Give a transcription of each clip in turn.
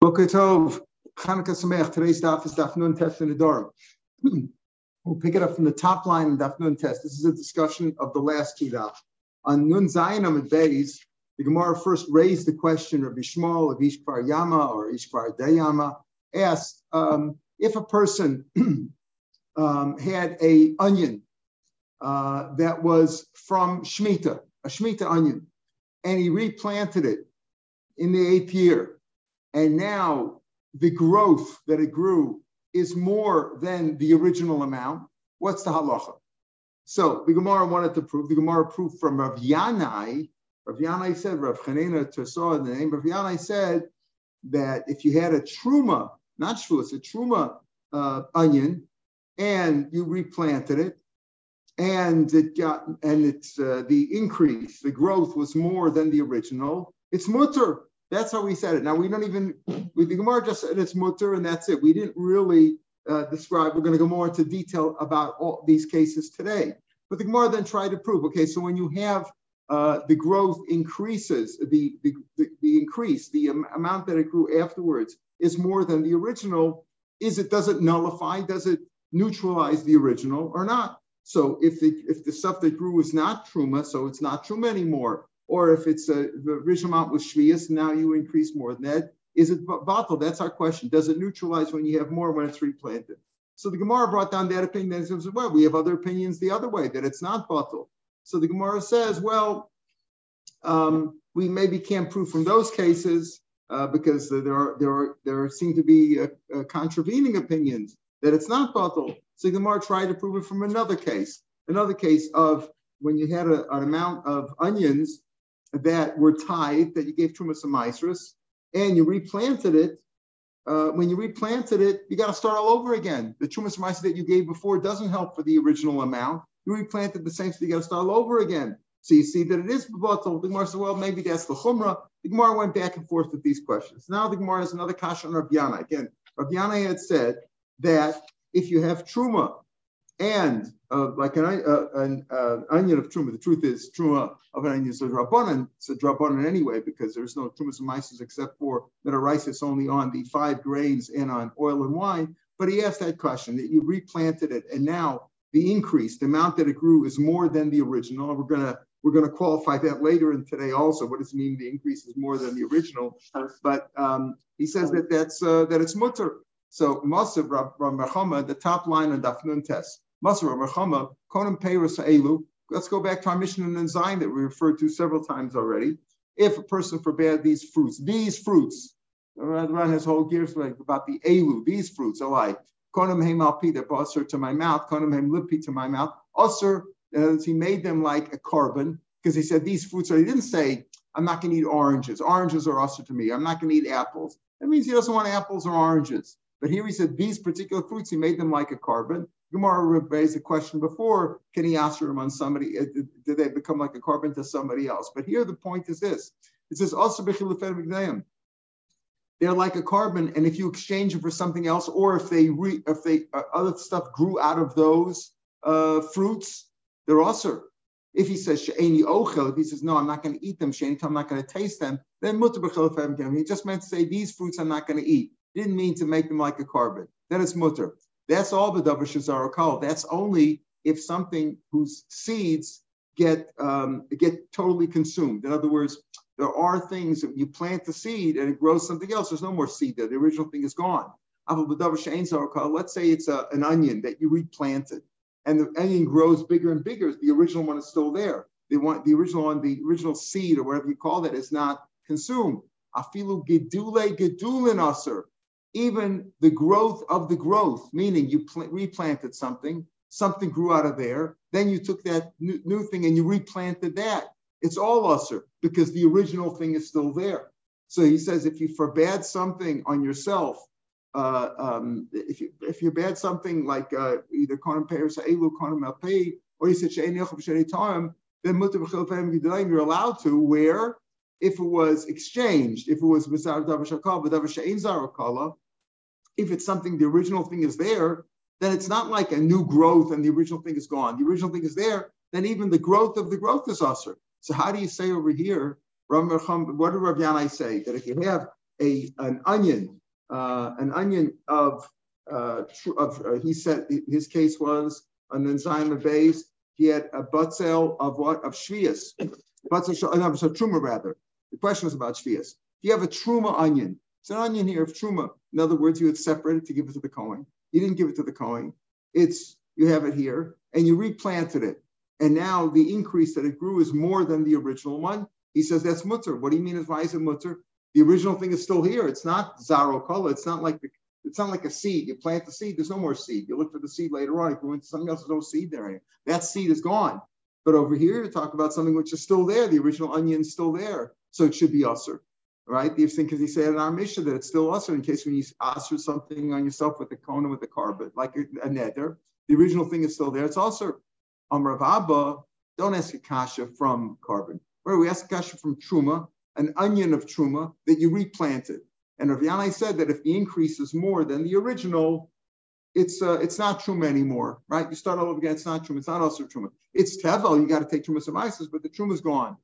Boker Tov, Chanukah Sameach. Today's daf is Daf Nun Tes. We'll pick it up from the top line in Daf Nun Tes. This is a discussion of the last two daf. On Nun Zayin Amid Beis, the Gemara first raised the question of Ishmael of Ishkvar Yama or Ishkvar Dayama, asked um, if a person um, had a onion uh, that was from Shemitah, a Shemitah onion, and he replanted it in the eighth year and now the growth that it grew is more than the original amount, what's the halacha? So the Gemara wanted to prove, the Gemara proved from Rav Yanai, Rav Yanai said, Rav Chanina Tersa, the name Rav Yanai said that if you had a truma, not shvuas, a truma uh, onion, and you replanted it, and it got, and it's uh, the increase, the growth was more than the original, it's mutter. That's how we said it. Now we don't even we, the Gemara just said it's mutter and that's it. We didn't really uh, describe. We're going to go more into detail about all these cases today. But the Gemara then tried to prove. Okay, so when you have uh, the growth increases, the, the, the, the increase, the am- amount that it grew afterwards is more than the original. Is it does it nullify? Does it neutralize the original or not? So if the if the stuff that grew is not truma, so it's not truma anymore or if it's a, the original amount was shvius, now you increase more than that. Is it batal? That's our question. Does it neutralize when you have more when it's replanted? So the Gemara brought down that opinion and says, well, we have other opinions the other way, that it's not batal. So the Gemara says, well, um, we maybe can't prove from those cases uh, because there are there are there seem to be uh, uh, contravening opinions that it's not batal. So the Gemara tried to prove it from another case, another case of when you had a, an amount of onions that were tied that you gave Trumas Maestris and you replanted it, uh, when you replanted it, you got to start all over again. The Trumas Maestris that you gave before doesn't help for the original amount. You replanted the same, so you got to start all over again. So you see that it is batal. The Gemara said, well, maybe that's the chumrah. The Gemara went back and forth with these questions. Now the Gemara has another kasha on Rabbi Yanai. Again, Rabbi Yanai had said that if you have truma and uh, like an, uh, an uh, onion of truma. The truth is, truma of an onion is a drabanan. It's a drabanan anyway because there's no trumas and mices except for that. It's only on the five grains and on oil and wine. But he asked that question that you replanted it, and now the increase, the amount that it grew, is more than the original. We're gonna we're gonna qualify that later in today also. What does it mean the increase is more than the original? But um, he says that that's uh, that it's mutter. So Masav Ram the top line on Daf Nun Tes. Let's go back to our Mishnah in Zion that we referred to several times already. If a person forbade these fruits, these fruits, the Ran has whole gears about the elu, these fruits oh, alike. Konim heim alpi, that usher to my mouth, konim heim lipi to my mouth. Usher, he made them like a korban because he said these fruits are, he didn't say, I'm not going to eat oranges. Oranges are usher to me. I'm not going to eat apples. That means he doesn't want apples or oranges. But here he said these particular fruits, he made them like a korban. Gemara raised a question before: Can he them on somebody? Uh, did they become like a korban to somebody else? But here the point is this: It says also they're like a korban, and if you exchange it for something else, or if they re, if they uh, other stuff grew out of those uh, fruits, they're also. If he says she'eni ochel, if he says no, I'm not going to eat them, she'eni, I'm not going to taste them, then mutter He just meant to say these fruits I'm not going to eat. Didn't mean to make them like a korban. Then it's mutter. That's all the davar shazar call. That's only if something whose seeds get um, get totally consumed. In other words, there are things that you plant the seed and it grows something else. There's no more seed there. The original thing is gone. Let's say it's a, an onion that you replanted, and the onion grows bigger and bigger. The original one is still there. The one, the original one, the original seed or whatever you call it, is not consumed. Afilu gedule gedulin aser even the growth of the growth, meaning you pl- replanted something, something grew out of there, then you took that new, new thing and you replanted that. It's all usher because the original thing is still there. So he says if you forbade something on yourself, uh, um, if you if you bad something like uh, either konim peres elu konim or you said time, then you're allowed to where if it was exchanged, if it was if it's something, the original thing is there, then it's not like a new growth and the original thing is gone. The original thing is there, then even the growth of the growth is usher. So how do you say over here, what did Rav Yanai say? That if you have a an onion, uh, an onion of uh, of uh, he said his case was an enzyme base. He had a butzel of what of shvius, butzel no, so truma rather. The question was about shvius. If you have a truma onion, it's an onion here of truma. In other words, you would separate it to give it to the Kohen. You didn't give it to the Kohen. It's you have it here, and you replanted it. And now the increase that it grew is more than the original one. He says that's mutter. What do you mean is why is it mutter? The original thing is still here. It's not zaro color. It's not like the, it's not like a seed. You plant the seed, there's no more seed. You look for the seed later on. If you went to something else, there's no seed there anymore. That seed is gone. But over here, you talk about something which is still there. The original onion is still there. So it should be usher right? The thing because he said in our Mishnah that it's still usher in case when you usher something on yourself with the cone with the carbon, like a, a neder, the original thing is still there. It's also um Rav Abba, don't ask a kasha from carbon. Where we ask a kasha from truma, an onion of truma that you replanted. And Rav Yanai said that if the increase is more than the original, it's uh, it's not truma anymore, right? You start all over again. It's not truma. It's not also truma. It's tevel. You got to take truma some isis, but the truma's gone.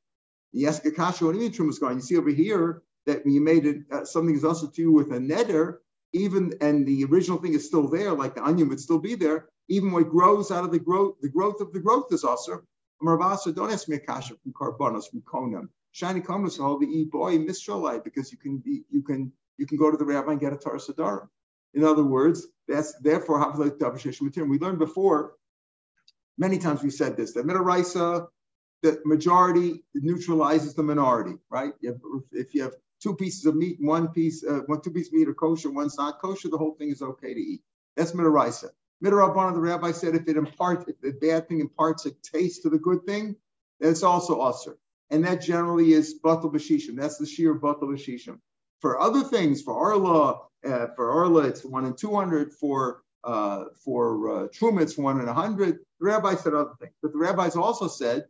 You ask a kasha, what do you mean gone? You see over here that you made it uh, something is also to you with a neder, even and the original thing is still there, like the onion would still be there, even when it grows out of the growth, the growth of the growth is also. Maravasa, don't ask me a kasha from carbonos, from konam. Shiny konam all the e boy misralite because you can be you can you can go to the rabbi and get a tar sadarim. In other words, that's therefore. We learned before, many times we said this, that Midaraisa, the majority neutralizes the minority, right? if you have two pieces of meat, one piece, uh, one two pieces of meat are kosher, one's not kosher, the whole thing is okay to eat. That's midaraisa. Midarabana, the rabbi said, if it imparts, if the bad thing imparts a taste to the good thing, then it's also usher. And that generally is batal b'shishim. That's the sheer batal b'shishim. For other things, for Arla, uh, for Arla, it's one in 200. For uh, for uh, Truma, it's one in a 100. The rabbi said other things. But the rabbis also said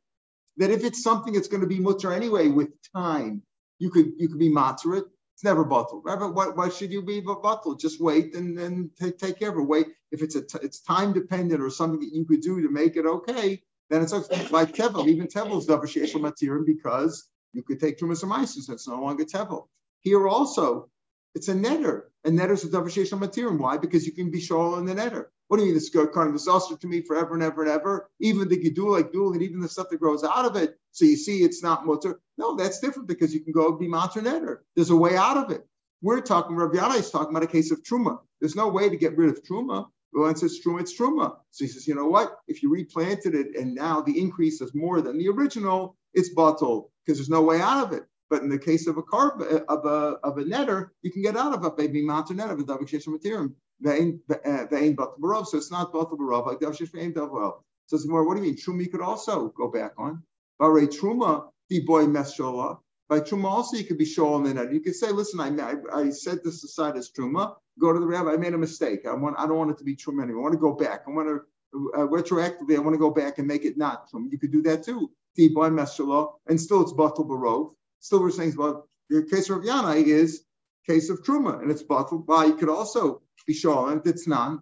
that if it's something that's going to be mutter anyway with time, you could you could be matzah It's never bottled. Rabbi, why, why, should you be bottled? Just wait and then take, care of it. Wait if it's a t- it's time dependent or something that you could do to make it okay. Then it's okay. like tevel. Even tevel is davar sheishel matirim because you could take trumas or meisus. It's no longer tevel. Here also, it's a neder. And neder is a davar sheishel matirim. Why? Because you can be shol in the neder. What do you mean this kind of this also to me forever and ever and ever? Even the gidul like dul and even the stuff that grows out of it. So you see, it's not mutter. No, that's different because you can go be matzah neder. There's a way out of it. We're talking. Rabbi Yanai is talking about a case of truma. There's no way to get rid of truma. Once it's truma, it's truma. So he says, you know what? If you replanted it and now the increase is more than the original, it's bottled because there's no way out of it. But in the case of a carb of a of a neder, you can get out of it by being matzah neder with davik material. Ve'in batal barov. So it's not batal barov like davshish ve'in davel. So it's more. What do you mean? Truma could also go back on. Bare truma the boy meshola. By truma also you could be sholam in it. You could say, listen, I, I, I said this aside as truma. Go to the rabbi. I made a mistake. I want. I don't want it to be truma anymore. I want to go back. I want to uh, retroactively. I want to go back and make it not truma. You could do that too. The boy meshola, and still it's batal barov. Still, we're saying about the case of Yana is case of truma, and it's batal. Why you could also be sholam. It's not.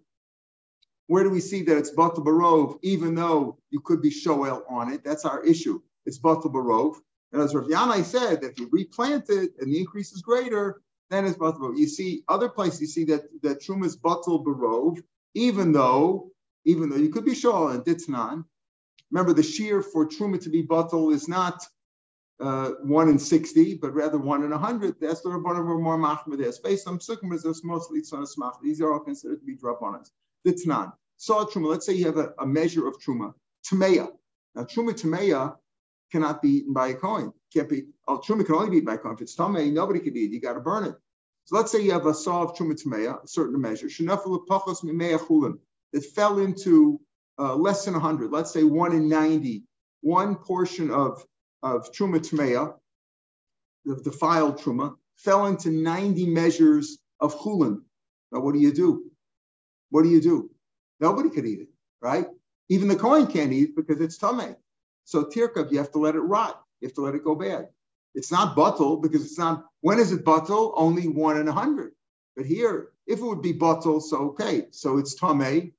Where do we see that it's batal barov, even though you could be shoel on it? That's our issue. It's batal barov. And as Rav Yanai said, if you replant it and the increase is greater, then it's batal barov. You see other places you see that that truma is batal barov, even though even though you could be it's not. Remember, the shear for truma to be batal is not uh, one in 60, but rather one in 100. That's the Rabbanah more Mahmud is. Based on Sukkim, is mostly Tzana Smach. These are all considered to be Drabanas. It's not. Saw Truma, let's say you have a, a measure of Truma. Tameya. Now, Truma Tameya cannot be eaten by a coin. Can't be, oh, Truma can only be eaten by a coin. If it's Tamei, nobody can eat it. You got to burn it. So let's say you have a saw of Truma Tameya, a certain measure. Chulim. That fell into uh, less than 100. Let's say one in 90. One portion of of Truma Tmeya, the defiled Truma, fell into 90 measures of Chulin. Now, what do you do? What do you do? Nobody could eat it, right? Even the coin can't eat it because it's Tameh. So Tirkav, you have to let it rot. You have to let it go bad. It's not buttle because it's not, when is it buttle? Only one in a hundred. But here, if it would be buttle, so okay. So it's Tameh.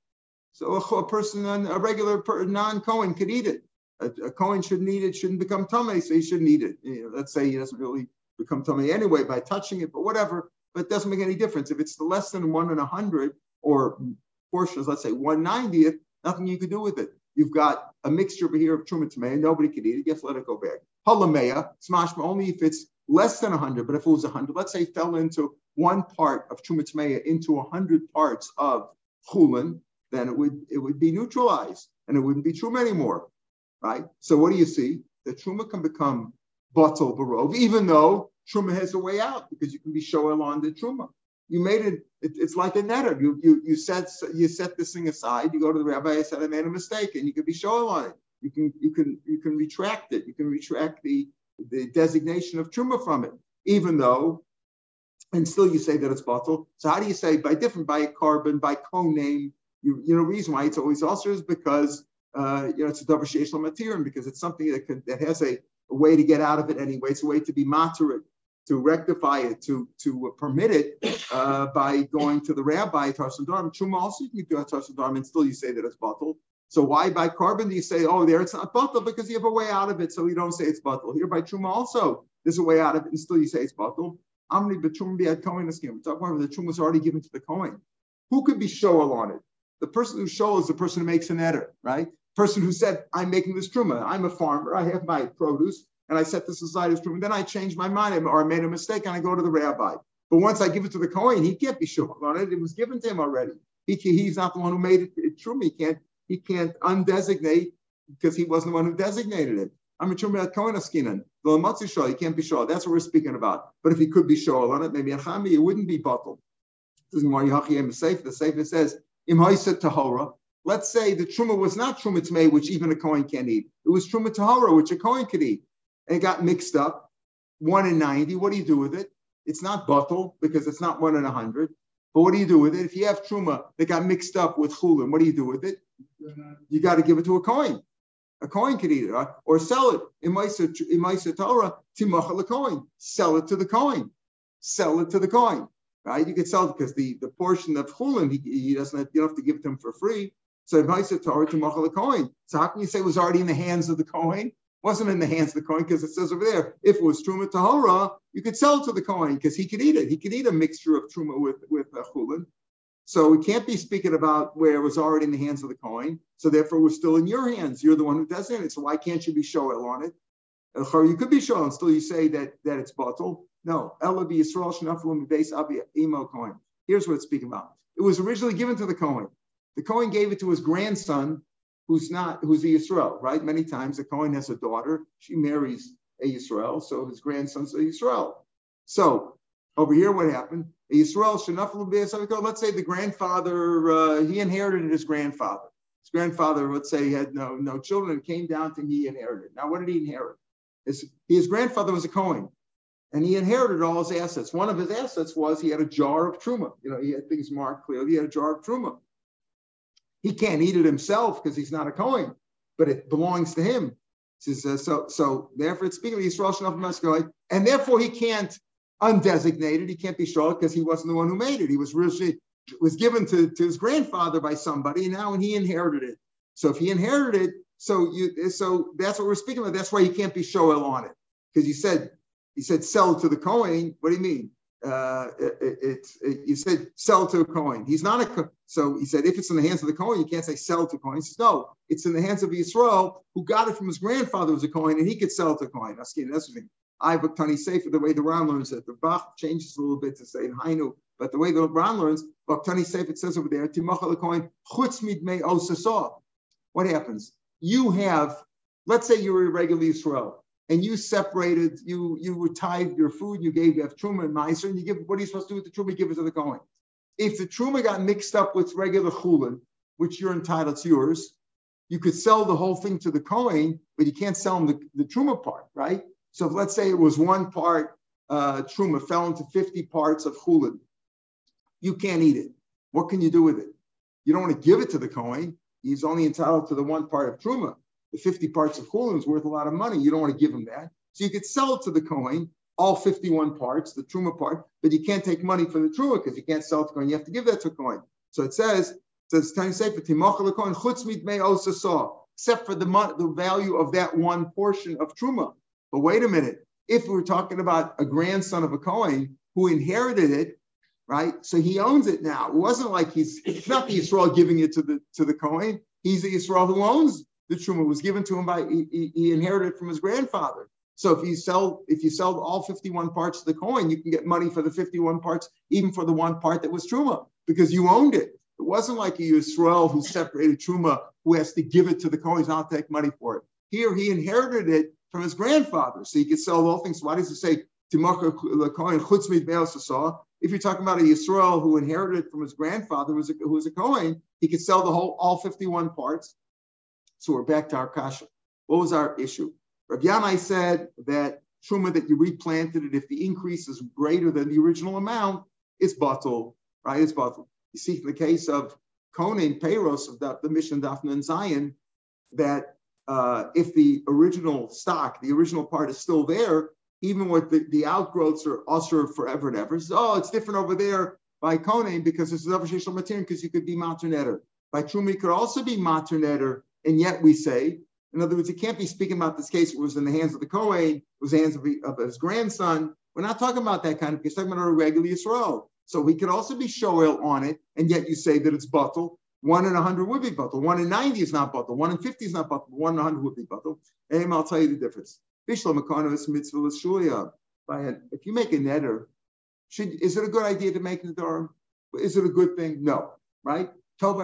So a, person, a regular non-Cohen could eat it a, a shouldn't eat it, shouldn't become Tomei, so he shouldn't eat it. You know, let's say he doesn't really become tummy anyway by touching it, but whatever. But it doesn't make any difference. If it's less than one in a hundred or portions, let's say 190th, nothing you can do with it. You've got a mixture over here of truma tamei, nobody can eat it. You have to let it go back. Halameya, smashma only if it's less than 100, but if it was 100, let's say fell into one part of truma tamei into 100 parts of chulin, then it would it would be neutralized and it wouldn't be truma anymore, right? So what do you see? The truma can become batal barov, even though truma has a way out because you can be shoel on the truma. You made it, it, It's like a neder. You you you set you set this thing aside. You go to the rabbi. I said I made a mistake, and you can be shoel on it. You can you can you can retract it. You can retract the the designation of truma from it, even though, and still you say that it's batal. So how do you say by different by carbon by cone name? You you know reason why it's always also is because uh, you know it's a davar sheish material because it's something that could that has a, a, way to get out of it anyway. It's a way to be materit to rectify it, to to permit it uh, by going to the rabbi Tarsan Dharm. Truma also you can do a Dharm and still you say that it's bottled. So why by carbon do you say, oh, there it's not bottled because you have a way out of it, so you don't say it's bottled. Here by Truma also, there's a way out of it and still you say it's bottled. Amri b'trum biad kohen scheme. We're talking about the Truma was already given to the Kohen. Who could be shoal on it? The person who shoal is the person who makes an edder, right? Person who said, I'm making this Truma. I'm a farmer. I have my produce and I set this aside as truma. Then I change my mind or I made a mistake and I go to the rabbi. But once I give it to the Kohen, he can't be sure on it. It was given to him already. He, he's not the one who made it, it true. He can't he can't undesignate because he wasn't the one who designated it. I'm a Chumat Kohen Askinan. The Shah, he can't be sure. That's what we're speaking about. But if he could be sure on it, maybe it wouldn't be bottled. This is why Yachiyim safe. The Sefer says, Im Tahora. Let's say the Truma was not Truma Tmei, which even a coin can't eat. It was Truma Tahora, which a coin could eat and it got mixed up. One in 90, what do you do with it? It's not bottle because it's not one in 100. But what do you do with it? If you have truma that got mixed up with chulin, what do you do with it? You got to give it to a coin. A coin could eat it right? or sell it. In Maisa Torah, timachal a coin. Sell it to the coin. Sell it to the coin. Right? You could sell it because the, the portion of chulin, he, he doesn't have, you don't have to give it to him for free. So how can you say it was already in the hands of the coin? wasn't in the hands of the Kohen because it says over there, if it was Truma Tahora, you could sell it to the Kohen because he could eat it. He could eat a mixture of Truma with, with uh, Chulin. So we can't be speaking about where it was already in the hands of the Kohen. So therefore, it was still in your hands. You're the one who does it. So why can't you be Shoel on it? You could be Shoel still you say that, that it's bottle. No. Here's what it's speaking about. It was originally given to the Kohen. The Kohen gave it to his grandson, who's not who's a Yisrael, right? Many times a Kohen has a daughter, she marries a Yisrael, so his grandson's a Yisrael. So over here, what happened? A Yisrael Let's say the grandfather uh, he inherited his grandfather. His grandfather, let's say, had no no children, and came down to he inherited. Now, what did he inherit? His, his grandfather was a Kohen, and he inherited all his assets. One of his assets was he had a jar of truma. You know, he had things marked clearly. He had a jar of truma. He can't eat it himself because he's not a Kohen, but it belongs to him. Says, uh, so, so therefore, it's speaking of Yisrael and therefore he can't undessignated. it. He can't be Shral because he wasn't the one who made it. He was really was given to, to his grandfather by somebody, and now when he inherited it. So if he inherited it, so you so that's what we're speaking about. That's why he can't be Shoel on it because you said he said sell to the Kohen. What do you mean? Uh, it, it, you said sell to a coin. He's not a so he said if it's in the hands of the coin, you can't say sell to coin. He says no, it's in the hands of Yisrael who got it from his grandfather was a coin, and he could sell to coin. That's the thing. I but Tani Sefer the way the Ran learns it. The Bach changes a little bit to say in Hainu, but the way the Ran learns, but Tani Sefer it says over there Timachal the coin chutz midmei osasah. What happens? You have, let's say you're a regular Yisrael and you separated, you you tithed your food, you gave you have truma and meiser, and you give what are you supposed to do with the truma? You give it to the Kohen. If the truma got mixed up with regular chulin, which you're entitled to yours, you could sell the whole thing to the Kohen, but you can't sell him the, the truma part, right? So let's say it was one part uh, truma fell into 50 parts of chulin, you can't eat it. What can you do with it? You don't want to give it to the Kohen. He's only entitled to the one part of truma the 50 parts of chulin is worth a lot of money. You don't want to give him that. So you could sell it to the Kohen, all 51 parts, the Truma part, but you can't take money from the Truma because you can't sell it to Kohen. You have to give that to Kohen. So it says, it says, time Sefer, except for the, the value of that one portion of Truma. But wait a minute. If we're talking about a grandson of a Cohen who inherited it, right? So he owns it now. It wasn't like he's it's not the Israel giving it to the to the Cohen. He's the Israel who owns the truma. Was given to him by he, he inherited from his grandfather. So if you sell if you sell all 51 parts of the coin, you can get money for the 51 parts, even for the one part that was truma, because you owned it. It wasn't like a Yisrael who separated truma, who has to give it to the coin, not take money for it. Here he inherited it from his grandfather, so he could sell all things. Why does it say If you're talking about a Yisrael who inherited it from his grandfather, who was a, who was a coin, he could sell the whole all 51 parts. So we're back to our kasha. What was our issue? Rabbi Yanai said that truma that you replanted it, if the increase is greater than the original amount, it's bottle, right? It's bottle. You see, in the case of Konin Peiros of the, the Mishnah Daphne and Zion, that uh, if the original stock, the original part is still there, even with the, the outgrowths are also forever and ever. So, oh, it's different over there by Konin because it's another shishal material because you could be maternetter. By Truma, could also be maternetter, and yet we say in other words, he can't be speaking about this case. It was in the hands of the Kohen, it was the hands of, of, his grandson. We're not talking about that kind of case. Talking about a regular Yisrael. So we could also be shoel on it, and yet you say that it's batal. One in a hundred would be batal. One in ninety is not batal. One in fifty is not batal. One in a hundred would be batal. And I'll tell you the difference. Bishlam is mitzvah l'shulia. If you make a neder, should is it a good idea to make the door? Is it a good thing? No, right? Right?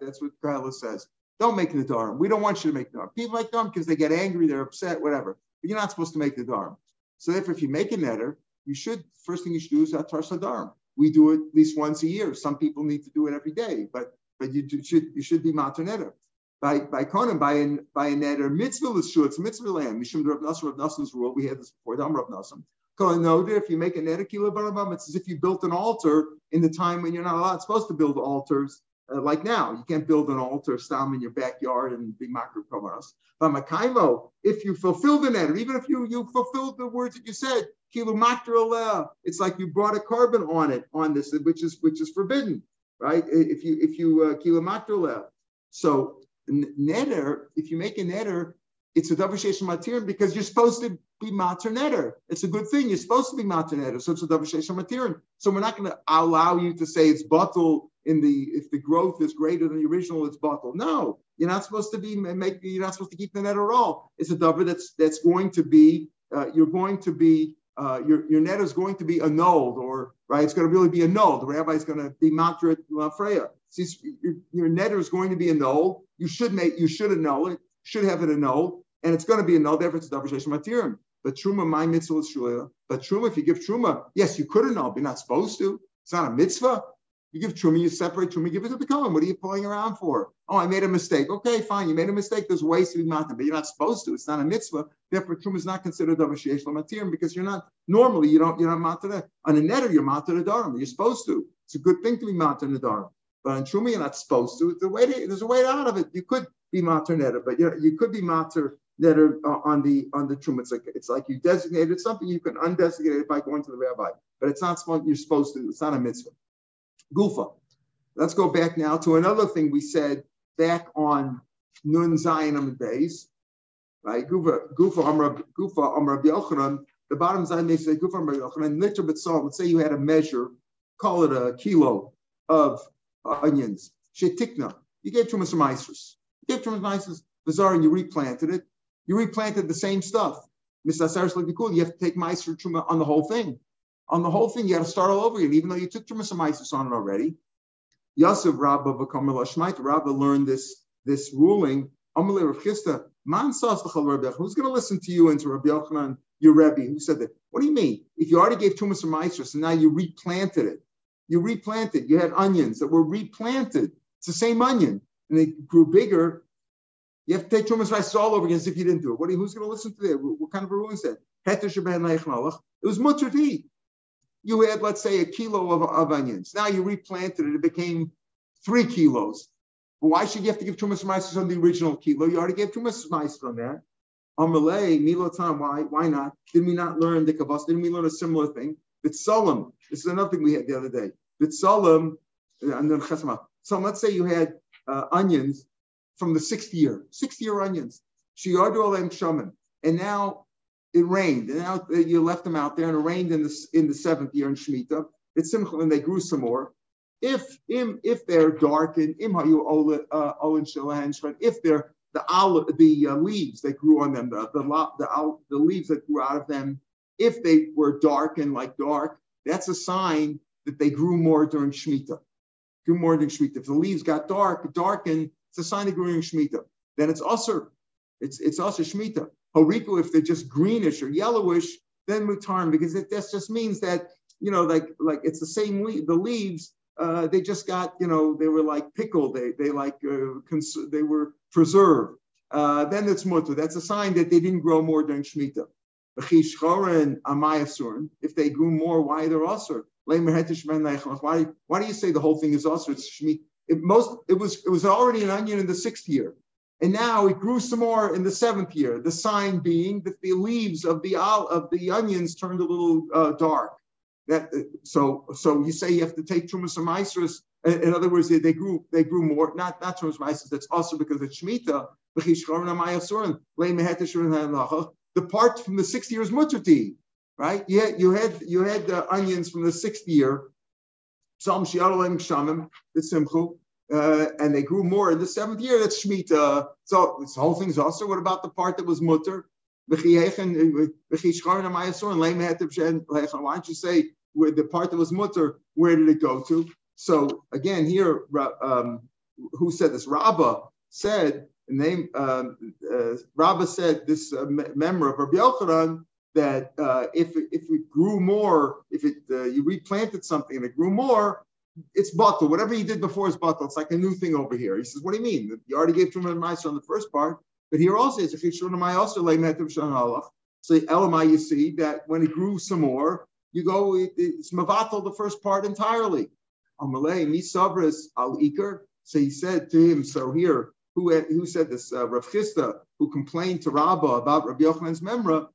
That's what Kala says. Don't make the dharm. We don't want you to make the dharm. People make dharm because they get angry, they're upset, whatever. But you're not supposed to make the dharm. So therefore, if you make a neder, you should first thing you should do is atar sadarm. We do it at least once a year. Some people need to do it every day, but but you do, should you should be matar neder. By by konim by an by a neder mitzvah is sure it's mitzvah lamb. Mishum Rav Nassim Rav rule. We had this before. Dam Rav Nassim. If you make a neder kilo it's as if you built an altar in the time when you're not allowed supposed to build altars uh, like now, you can't build an altar stam in your backyard and be makro kamaras. But makaimo, if you fulfill the net, even if you you fulfilled the words that you said, it's like you brought a korban on it on this, which is which is forbidden, right? If you if you uh, kilu makro So neder, if you make a neder, it's a double shesham because you're supposed to be neder. It's a good thing. You're supposed to be neder. So it's a double shesham So we're not going to allow you to say it's bottle in the if the growth is greater than the original, it's bottled. No, you're not supposed to be make you're not supposed to keep the net at all. It's a dover that's that's going to be uh, you're going to be uh, your your net is going to be annulled or right. It's going to really be annulled. The rabbi is going to be matrit freya. See, your, your net is going to be annulled. You should make you should annul it. Should have it annulled, and it's going to be annulled. Therefore, it's a davar matirim. But truma, my mitzvah is shula. But truma, if you give truma, yes, you could annul, but you're not supposed to. It's not a mitzvah. You give truma, you separate truma, give it to the Kohen. What are you pulling around for? Oh, I made a mistake. Okay, fine. You made a mistake. There's ways to be matam, but you're not supposed to. It's not a mitzvah. Therefore, truma is not considered a sheyesh lamatirim because you're not normally you don't you're not matam on a neder. You're a dharam. You're supposed to. It's a good thing to be a dharam. But on truma, you're not supposed to. The way to, there's a way out of it. You could be neder, but you, you could be matar neder are uh, on the on the truma. It's like it's like you designated something. You can undesignate it by going to the rabbi, but it's not something you're supposed to. It's not a mitzvah. Gufa. Let's go back now to another thing we said back on Nun Zion Amid Beis, right? Gufa, Gufa, Amr, Gufa, Amr Yochanan. The bottom Zion they say Gufa, Amr Yochanan. Liter B'tzal. Let's say you had a measure, call it a kilo of uh, onions. Shetikna. You gave Trumas some ices. You gave Trumas some Bizarre, and you replanted it. You replanted the same stuff. Mr. Cool. You have to take mice for Truma on the whole thing. On the whole thing, you got to start all over again, even though you took Trumas some ices on it already. Yosef Rabba Ashmait, Rabba learned this, this ruling. Who's going to listen to you into Rabbi Yochanan, your Rebbe, who said that? What do you mean? If you already gave Tumas Maestros and now you replanted it, you replanted, you had onions that were replanted. It's the same onion and they grew bigger. You have to take Tumas rice all over again as if you didn't do it. What you, who's going to listen to that? What, kind of a ruling is that? It was mutter to eat you had, let's say, a kilo of, of onions. Now you replanted it, it became three kilos. Why should you have to give Trumas Meiser on the original kilo? You already gave Trumas Meiser on that. Amalei, Milotan, why? Why not? Did we not learn the Kavas? Didn't we learn a similar thing? Bitsalam. This is another thing we had the other day. Bitsalam, and then. So let's say you had uh, onions from the sixth year, sixth year onions. And now it rained, and now you left them out there, and it rained in the in the seventh year in Shemitah. It's simcha, and they grew some more. If im, if they're darkened, im hayu olin shalahan if they're the olive, the uh, leaves that grew on them, the the, the the leaves that grew out of them, if they were darkened like dark, that's a sign that they grew more during Shemitah. Grew more during Shemitah. If the leaves got dark, darkened, it's a sign of growing Shemitah. Then it's also, it's it's also Shemitah. Horiku, if they're just greenish or yellowish, then mutarm, because it that just means that, you know, like like it's the same le- the leaves, uh, they just got, you know, they were like pickled, they they like uh, cons- they were preserved. Uh, then it's mutter. That's a sign that they didn't grow more during Shemitah. If they grew more, why they're also? Why, why do you say the whole thing is also? It's Shemitah. It most it was it was already an onion in the sixth year. And now it grew some more in the seventh year. The sign being that the leaves of the of the onions turned a little uh, dark. That so so you say you have to take trumas and In other words, they, grew they grew more. Not not trumas and That's also because it's shmita. The part from the sixth year is mutter right? You had you had you had the onions from the sixth year. Some simchu uh, and they grew more in the seventh year. That's Shemitah. So this whole thing's also. What about the part that was mutter? Why don't you say where the part that was mutter? Where did it go to? So again, here, um, who said this? Rabbah said name. Um, uh, said this uh, member of Rabbi Yochanan that uh, if if it grew more, if it uh, you replanted something and it grew more, it's batal. Whatever he did before is batal. It's like a new thing over here. He says, what do you mean? You already gave Truma and Meiser on the first part, but here also it's a Chishon also lay Metiv Shanalach. So Elamai, you see that when it grew some more, you go, it, it's Mavatal, the first part entirely. Amalei, Misavris al Iker. So he said to him, so here, who, who said this? Uh, Rav Chisda, who complained to Rabbah about Rabbi Yochanan's Memra,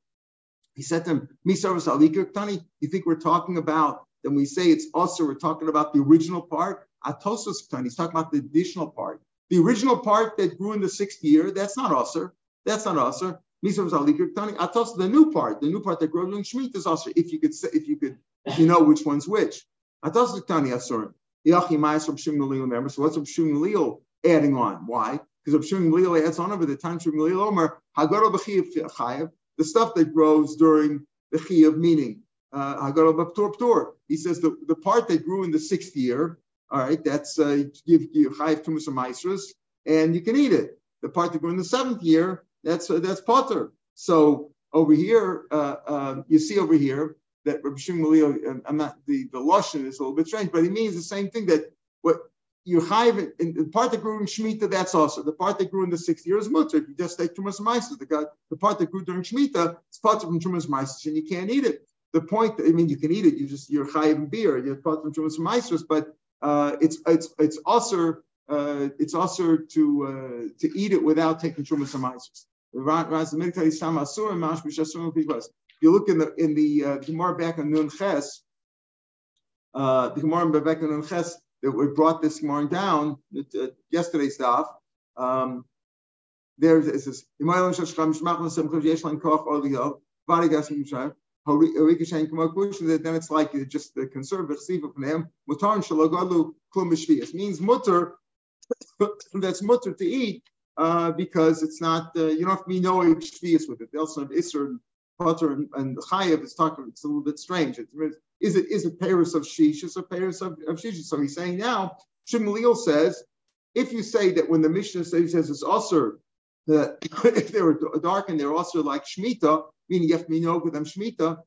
he said to him, Misavris al Iker, Tani, you think we're talking about then we say it's also, we're talking about the original part. Atosos he's talking about the additional part. The original part that grew in the sixth year, that's not usher. That's not usher. Atos, the new part, the new part that grew in Shemitah is also, if you could say, if you could, you know which one's which. Atos Tani Asur. Remember, so what's from Shum adding on? Why? Because Shum adds on over the time Shum Omer, the stuff that grows during the Chiyav, meaning uh, he says the, the part that grew in the sixth year, all right, that's uh, give you chayiv tumus maestras, and you can eat it. The part that grew in the seventh year, that's uh, that's potter. So over here, uh, uh, you see over here that Rabbi Shimon I'm not the the lashon is a little bit strange, but he means the same thing that you chayiv in the part that grew in Shemitah, that's also the part that grew in the sixth year is mutter. You just take tumas maestras. The, the part that grew during Shemitah, it's part of from tumas maestras, and you can't eat it the point, I mean, you can eat it. You just you're chayiv beer. You're part from Shumas Maestros, but uh, it's it's it's also uh, it's also to uh, to eat it without taking Shumas Maestros. You look in the in the uh, Gemara back on Nun Ches, uh, the Gemara back on Nun Ches that we brought this Gemara down uh, yesterday's stuff. Um, there it says, then it's like just the conservative siva from him. Mutar means mutter. that's mutter to eat uh, because it's not. Uh, you don't have to be no shvius with it. They also have isser and butter and, and chayev. It's talking. It's a little bit strange. It's, is it is it Paris of shishis or Paris of, of? So he's saying now. Shimulil says if you say that when the Mishnah says, says it's also that if they were dark and they're also like shmita, meaning you have with them shmita.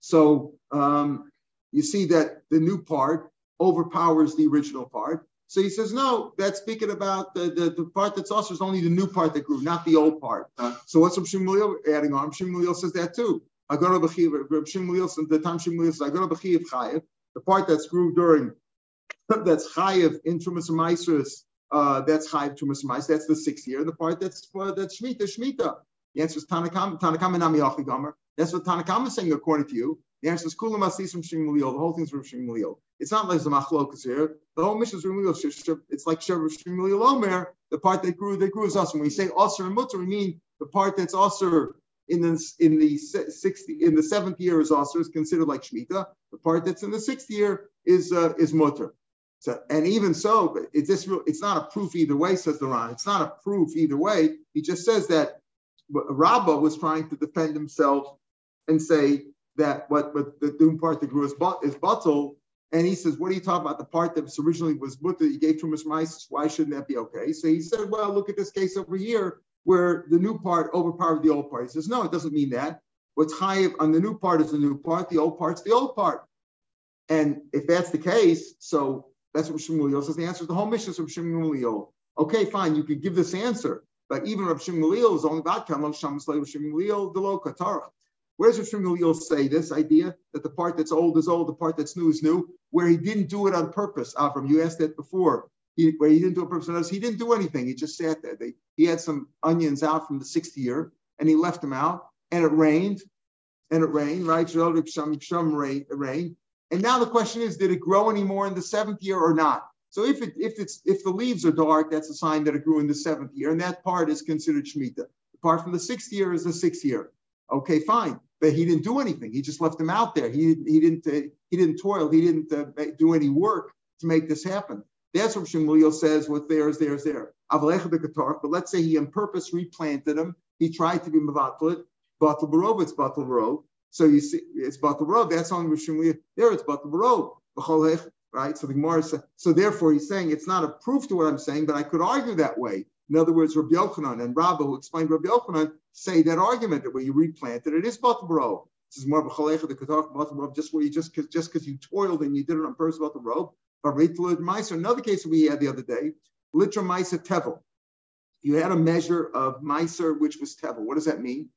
So um, you see that the new part overpowers the original part. So he says, no, that's speaking about the, the, the part that's also is only the new part that grew, not the old part. Uh, so what's Shimulil adding on? Shimulil says that too. Agora b'chiv, Shimulil says the time Shimulil says Agora b'chiv chayev, the part that's grew during that's chayev in Trumas uh, that's chayev Trumas That's the sixth year. The part that's uh, that's shmita shmita. The answer is Tanakam, Tanakam Nami Gomer. That's what Tanakam is saying according to you. The answer is Kulam Asis from Shimulio. The whole thing's from Shimulio. It's not like the Machlokas here. The whole Mishnah is from. It's like Shev Shimulio Omer the part that grew that grew is also. When we say usher and mutter, we mean the part that's usher in the in the 60 in the seventh year is also is considered like shmita. The part that's in the sixth year is uh, is mutter. So and even so, it's this it's not a proof either way, says the Ran. It's not a proof either way. He just says that Rabbah was trying to defend himself and say that what, the doom part that grew is, but, is bottle. And he says, what are you talking about? The part that was originally was mutter, you gave to Trumas Mice, why shouldn't that be okay? So he said, well, look at this case over here where the new part overpowered the old part. He says, no, it doesn't mean that. What's high on the new part is the new part, the old part's the old part. And if that's the case, so that's what Shmuel says. The answer is the whole Mishnah is from Shmuel. Okay, fine, you could give this answer, but even Rav Shmuel is only about Kamal Sham Shmuel Delo Katara. Where does Rav Shmuel say this idea that the part that's old is old, the part that's new is new, where he didn't do it on purpose? Avram, you asked that before. He, where he didn't do a purpose. He didn't do anything. He just sat there. They, he had some onions out from the sixth year, and he left them out, and it rained, and it rained, right? Sham Sham rain. And now the question is, did it grow anymore in the seventh year or not? So if it if it's if the leaves are dark, that's a sign that it grew in the seventh year, and that part is considered shemitah. The part from the sixth year is the sixth year. Okay, fine, but he didn't do anything. He just left them out there. He he didn't uh, he didn't toil. He didn't uh, do any work to make this happen. That's what Shemuel says. What's there is there is there. But let's say he on purpose replanted them. He tried to be mavatlit. Batal barov, it's batal barov. So you see, it's batal barov. That's on Shemuel. There, it's batal barov right? So the Gemara says, so therefore he's saying it's not a proof to what I'm saying, but I could argue that way. In other words, Rabbi Yochanan and Rabba, who explained Rabbi Yochanan, say that argument that when you replanted it is batabro. This is more of a the katar batabro, just where you just because just because you toiled and you did it on purpose batabro. Another case we had the other day, litra meiser tevel. You had a measure of meiser which was tevel. What does that mean?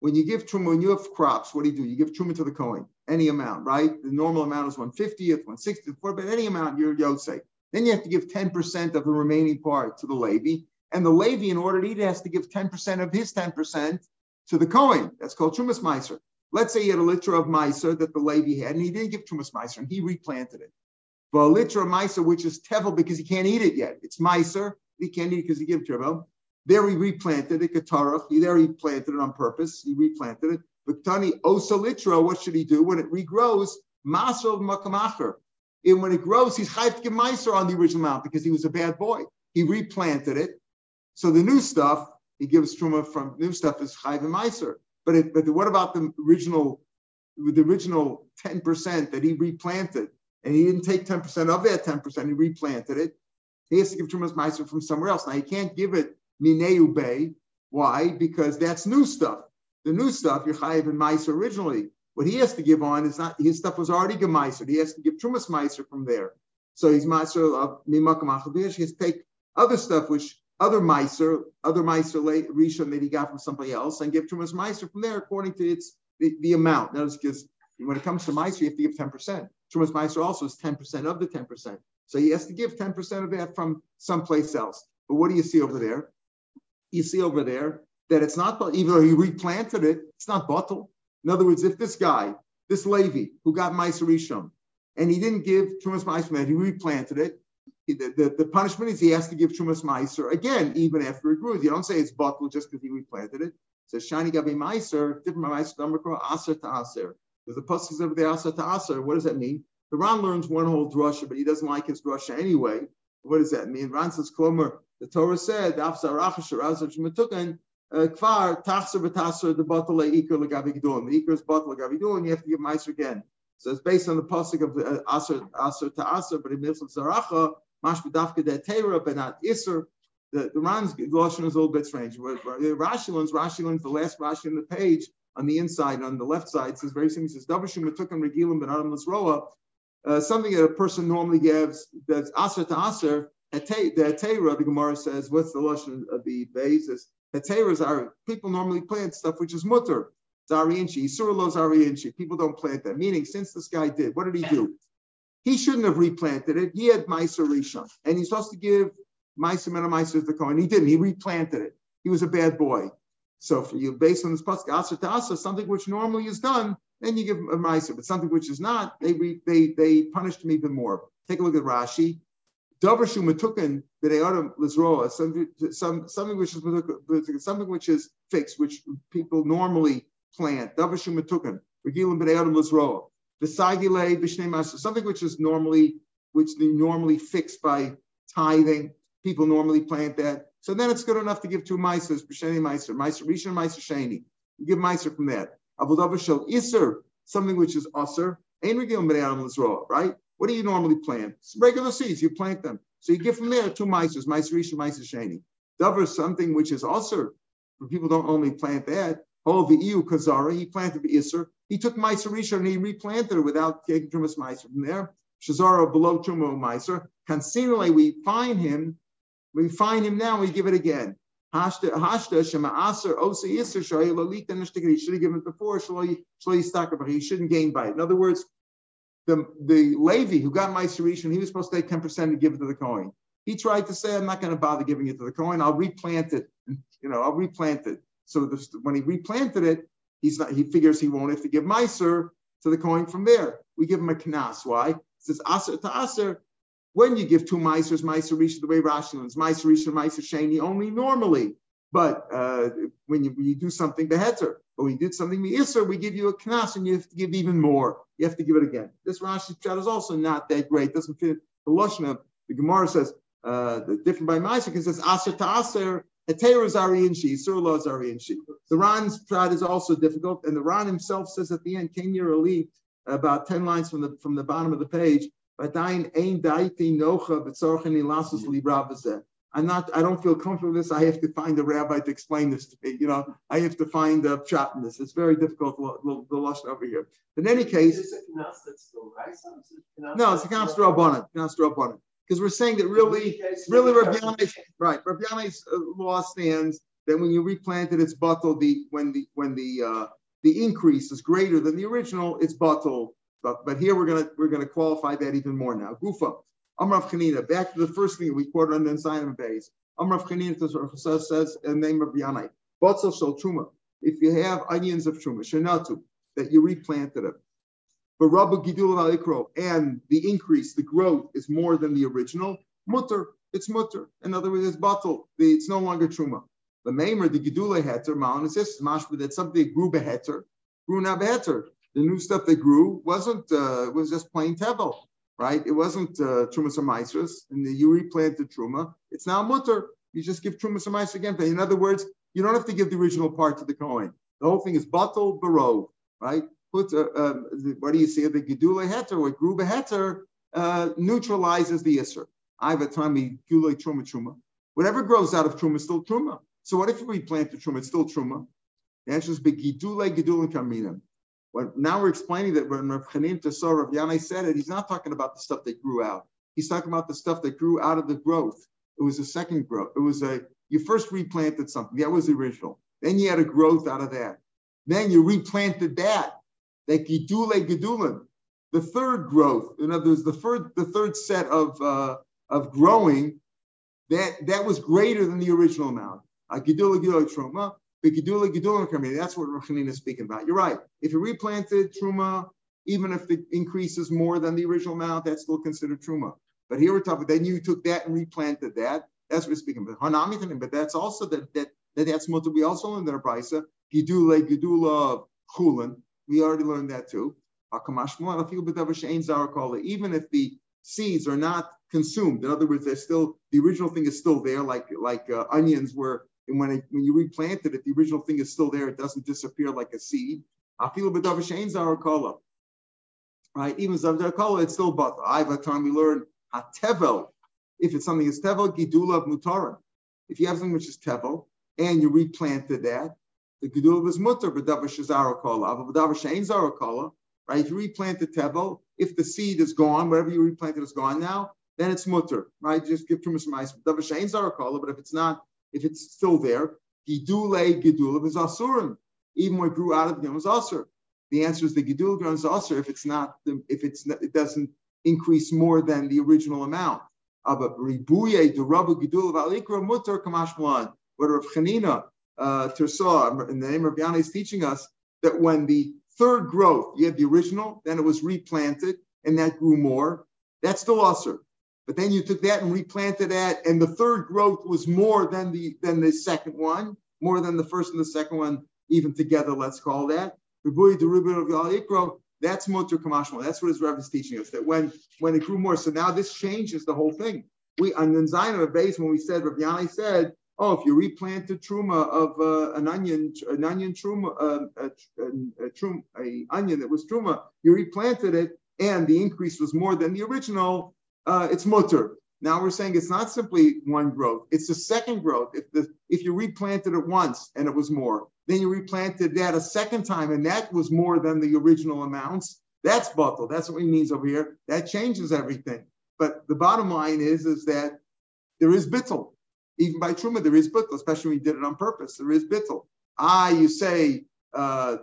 When you give truma, when you have crops, what do you do? You give truma to the Kohen, any amount, right? The normal amount is 150th, 160th, but any amount you're Yosef. Then you have to give 10% of the remaining part to the Levi. And the Levi, in order to eat, has to give 10% of his 10% to the Kohen. That's called Trumas Meiser. Let's say he had a liter of Meiser that the Levi had, and he didn't give Trumas Meiser, and he replanted it. But a Meiser, which is Tevel because he can't eat it yet. It's Meiser, he can't eat it because he gave Tevel. There he replanted it, Katarach. There he planted it on purpose. He replanted it. But Tani Osalitra, what should he do? When it regrows, Masel Makamacher. And when it grows, he's chayv to give Meiser on the original amount because he was a bad boy. He replanted it. So the new stuff, he gives Truma from new stuff is chayv and Meiser. But it, but what about the original, the original 10% that he replanted? And he didn't take 10% of that 10%, he replanted it. He has to give Truma's Meiser from somewhere else. Now he can't give it Mineu Bay. Why? Because that's new stuff. The new stuff, you're chayiv and Meiser originally. What he has to give on is not his stuff was already gemeiser. He has to give trumas meiser from there. So he's meiser of mimakam achavish. He has to take other stuff which other meiser, other meiser rishon that he got from somebody else, and give trumas meiser from there according to its the, the amount. Notice because when it comes to meiser, you have to give ten percent. Trumas meiser also is ten percent of the ten percent. So he has to give ten percent of that from someplace else. But what do you see over there? you see over there that it's not, even though he replanted it, it's not bottle. In other words, if this guy, this Levi, who got Meiser and he didn't give Trumas Meiser, he replanted it, the, the, the, punishment is he has to give Trumas Meiser again, even after it grew. You don't say it's bottle just because he replanted it. Says Shani Gabi Meiser, different Meiser, number Aser to Aser. There's a pasuk over there, Aser to Aser. What does that mean? The Ran learns one whole drasha, but he doesn't like his drasha anyway. What does that mean? Ran says, Klomer, the Torah said, "Kvar tachser b'tasser the bottle iker legavi gedulin." The iker is bottle legavi gedulin. You have to give meiser again. So it's based on the pasuk of aser aser to aser, but in mitzvah zaracha mash b'dafka de teira, but not iser. The the Ran's is a little bit strange. The rashi learns Rashi learns the last Rashi in the page on the inside on the left side says very simply says davashim metukan regilim ben adam. Uh, something that a person normally gives that's aser to aser the Atera, the Gemara says, what's the lashon of the basis? Ateras are people normally plant stuff which is mutter. Zariinchi, Surlo Zariinchi. People don't plant that. Meaning, since this guy did, what did he do? He shouldn't have replanted it. He had Meiser Rishon, and he's supposed to give Meiser Mena Meiser to the. He didn't. He replanted it. He was a bad boy. So for you, based on this pasuk, Asa to Asa, something which normally is done, then you give a Meiser. But something which is not, they re, they they punished him even more. Take a look at Rashi. Davar Shumatukan B'De'adam Lizroa, some something which is something which is fixed, which people normally plant. Davar Shumatukan, Regilim B'De'adam Lizroa. Vesagile B'Shnei something which is normally which they normally fixed by tithing. People normally plant that. So then it's good enough to give two mices, B'Sheni Meiser, Meiser Rishon, Meiser Sheni. You give Meiser from that. Abu Davar Shel Isser, something which is Usser, Ein Regilim B'De'adam Lizroa, right? What do you normally plant? Regular seeds, you plant them. So you get from there two mices, mice risha, mice sheni. Dover something which is also, people don't only plant that. Oh, the iu kazara, he planted the iser. He took mice risha and he replanted it without taking trumas mice from there. Shazara below truma micer. Concealingly, we find him. We find him now. We give it again. Hashta shema aser osa iser shoy lalita nishtikari. He should have given it before. He shouldn't gain by it. In other words, the, the Levi who got my Rishon, he was supposed to take 10% and give it to the Kohen. He tried to say, I'm not going to bother giving it to the Kohen. I'll replant it. You know, I'll replant it. So this, when he replanted it, he's not, he figures he won't have to give Meiser to the Kohen from there. We give him a knas. Why? It says Aser to Aser. When you give two Meisers, Meiser Rishon, the way Rashi learns, Meiser Rishon, Meiser Sheni, only normally. But uh, when, you, when you do something beheter, but when you did something Isser, we give you a knas and you have to give even more. You have to give it again. This Rashi chat is also not that great. Doesn't fit the Lashon the Gemara says uh, the different by Ma'asek. It says Aser to Aser. Heter is Arianshi, Surla is Arianshi. The Ran's prat is also difficult, and the Ran himself says at the end, Kenya Ali, about 10 lines from the from the bottom of the page, Vadain ein daiti nocha b'tzorcheni lasus libra I'm not, I don't feel comfortable with this. I have to find a rabbi to explain this to me. You know, I have to find a shot in this. It's very difficult, the, the over here. In any case, is it still no, it's a knas rabbanon, knas rabbanon. Because we're saying that really, really, Rabbi right? Rabbi uh, law stands that when you replant it, it's bottled. The when the when the uh, the increase is greater than the original, it's bottled. But but here we're gonna we're gonna qualify that even more now. Gufa. Amrav Chanina, back to the first thing we quoted on the Zion base. Amrav Chanina says in the name of Yanai, Botzal Shal Truma. If you have onions of Truma, Shanatu, that you replanted them. But Rabba Gidul Alikro, and the increase, the growth is more than the original, mutter, it's mutter. In other words, it's bottle, it's no longer Truma. The Maimer, the Gidule Heter, Ma'an is this, mashma that something grew beheter, grew now beheter. The new stuff that grew wasn't, uh, was just plain Tevel right? It wasn't uh, Trumas or and you replanted Truma. It's now Mutter. You just give Trumas or again. In other words, you don't have to give the original part to the Kohen. The whole thing is Batal Barov, right? Put, uh, um, what do you say? The Gedula Heter or Gruba Heter uh, neutralizes the Isser. I have a time Gulay Truma Truma. Whatever grows out of Truma is still Truma. So what if you replant the Truma? It's still Truma. The answer is Begidule Gedula Kaminim. Now we're explaining that when Rav saw Rav Yanai said it, he's not talking about the stuff that grew out. He's talking about the stuff that grew out of the growth. It was a second growth. It was a, you first replanted something. That was the original. Then you had a growth out of that. Then you replanted that. That gidule gedulin. The third growth, in other words, the third, the third set of, uh, of growing, that, that was greater than the original amount. Gidule gidule Gedula coming. That's what Rachanin is speaking about. You're right. If you replanted Truma, even if the increase is more than the original amount, that's still considered Truma. But here we're talking, then you took that and replanted that. That's what we're speaking about. Hanami, but that's also that that, that that's what we also learned in the Brisa. Gidule, Gedula, Chulin. We already learned that too. Even if the seeds are not consumed, in other words, they're still the original thing is still there, like like uh, onions were and when, it, when you replant it, if the original thing is still there. It doesn't disappear like a seed. Right? Even Zavdakola, it's still but I by the time we learn Hatevel, if it's something is Tevel, Gidula of Mutaran. If you have something which is Tevel and you replanted that, the Gidula is Mutar, but. But Davash Ain Zarakola, right? If you replanted Tevel, if the seed is gone, whatever you replanted is gone now, then it's Mutar, right? Just give Trumas Mice. Davash Ain Zarakola, but if it's not, if it's still there, Gidule Gidulav is Asurim. Even when it grew out of them was Asur. The answer is the Gidul is Asur if it's not, if it's it doesn't increase more than the original amount. But Ribuye, the Gidul of Alikra Mutter Kamashmalan, what Rav Chanina uh, in the name of Yanai, is teaching us that when the third growth, you had the original, then it was replanted, and that grew more. That's still usher. But then you took that and replanted that, and the third growth was more than the than the second one, more than the first and the second one, even together, let's call that. That's motor kamashmal. That's what his Rebbe is teaching us. That when when it grew more, so now this changes the whole thing. We on the Zion of a base when we said Yanai said, oh, if you replant a truma of uh, an onion, an onion truma, uh, a, a, a, a onion that was truma, you replanted it, and the increase was more than the original. Uh, it's mutter. Now we're saying it's not simply one growth; it's the second growth. If the if you replanted it once and it was more, then you replanted that a second time, and that was more than the original amounts. That's bottle. That's what he means over here. That changes everything. But the bottom line is, is that there is bittul. Even by truma, there is bittul, especially when you did it on purpose. There is bittul. Ah, you say, uh,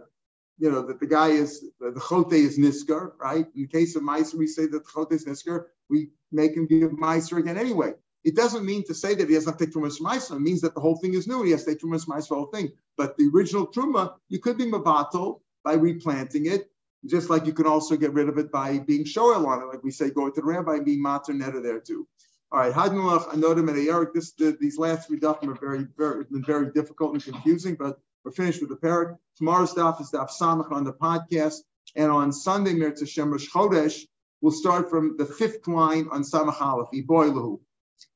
you know, that the guy is the chote is nisker, right? In the case of Meiser, we say that the chote is nisker. We make him give Meiser again anyway. It doesn't mean to say that he has not take Trumas Maisa. It means that the whole thing is new. He has to take Trumas Maisa, the whole thing. But the original Truma, you could be Mabato by replanting it, just like you can also get rid of it by being Shoel on it. Like we say, go to the rabbi and being Mater Netta there too. All right, Hadnulach, Anodim, and Eric. This, the, these last three dafim are very, very, very difficult and confusing, but we're finished with the parak. Tomorrow's daf is daf Samach on the podcast, and on Sunday, Mirza Shemrush Chodesh, we'll start from the fifth line on Samach Aleph, Iboiluhu.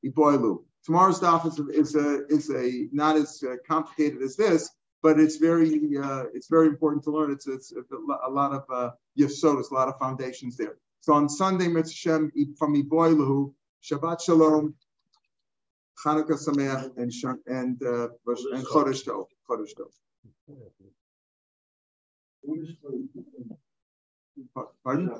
Iboilu. Tomorrow's daf is, is a is a not as uh, complicated as this, but it's very uh, it's very important to learn. It's it's a lot of uh, yesodas, a lot of foundations there. So on Sunday, Mitzvah from Iboilu, Shabbat Shalom, Hanukkah Sameach, and and uh, and Chodesh Tov. Tov. Pardon?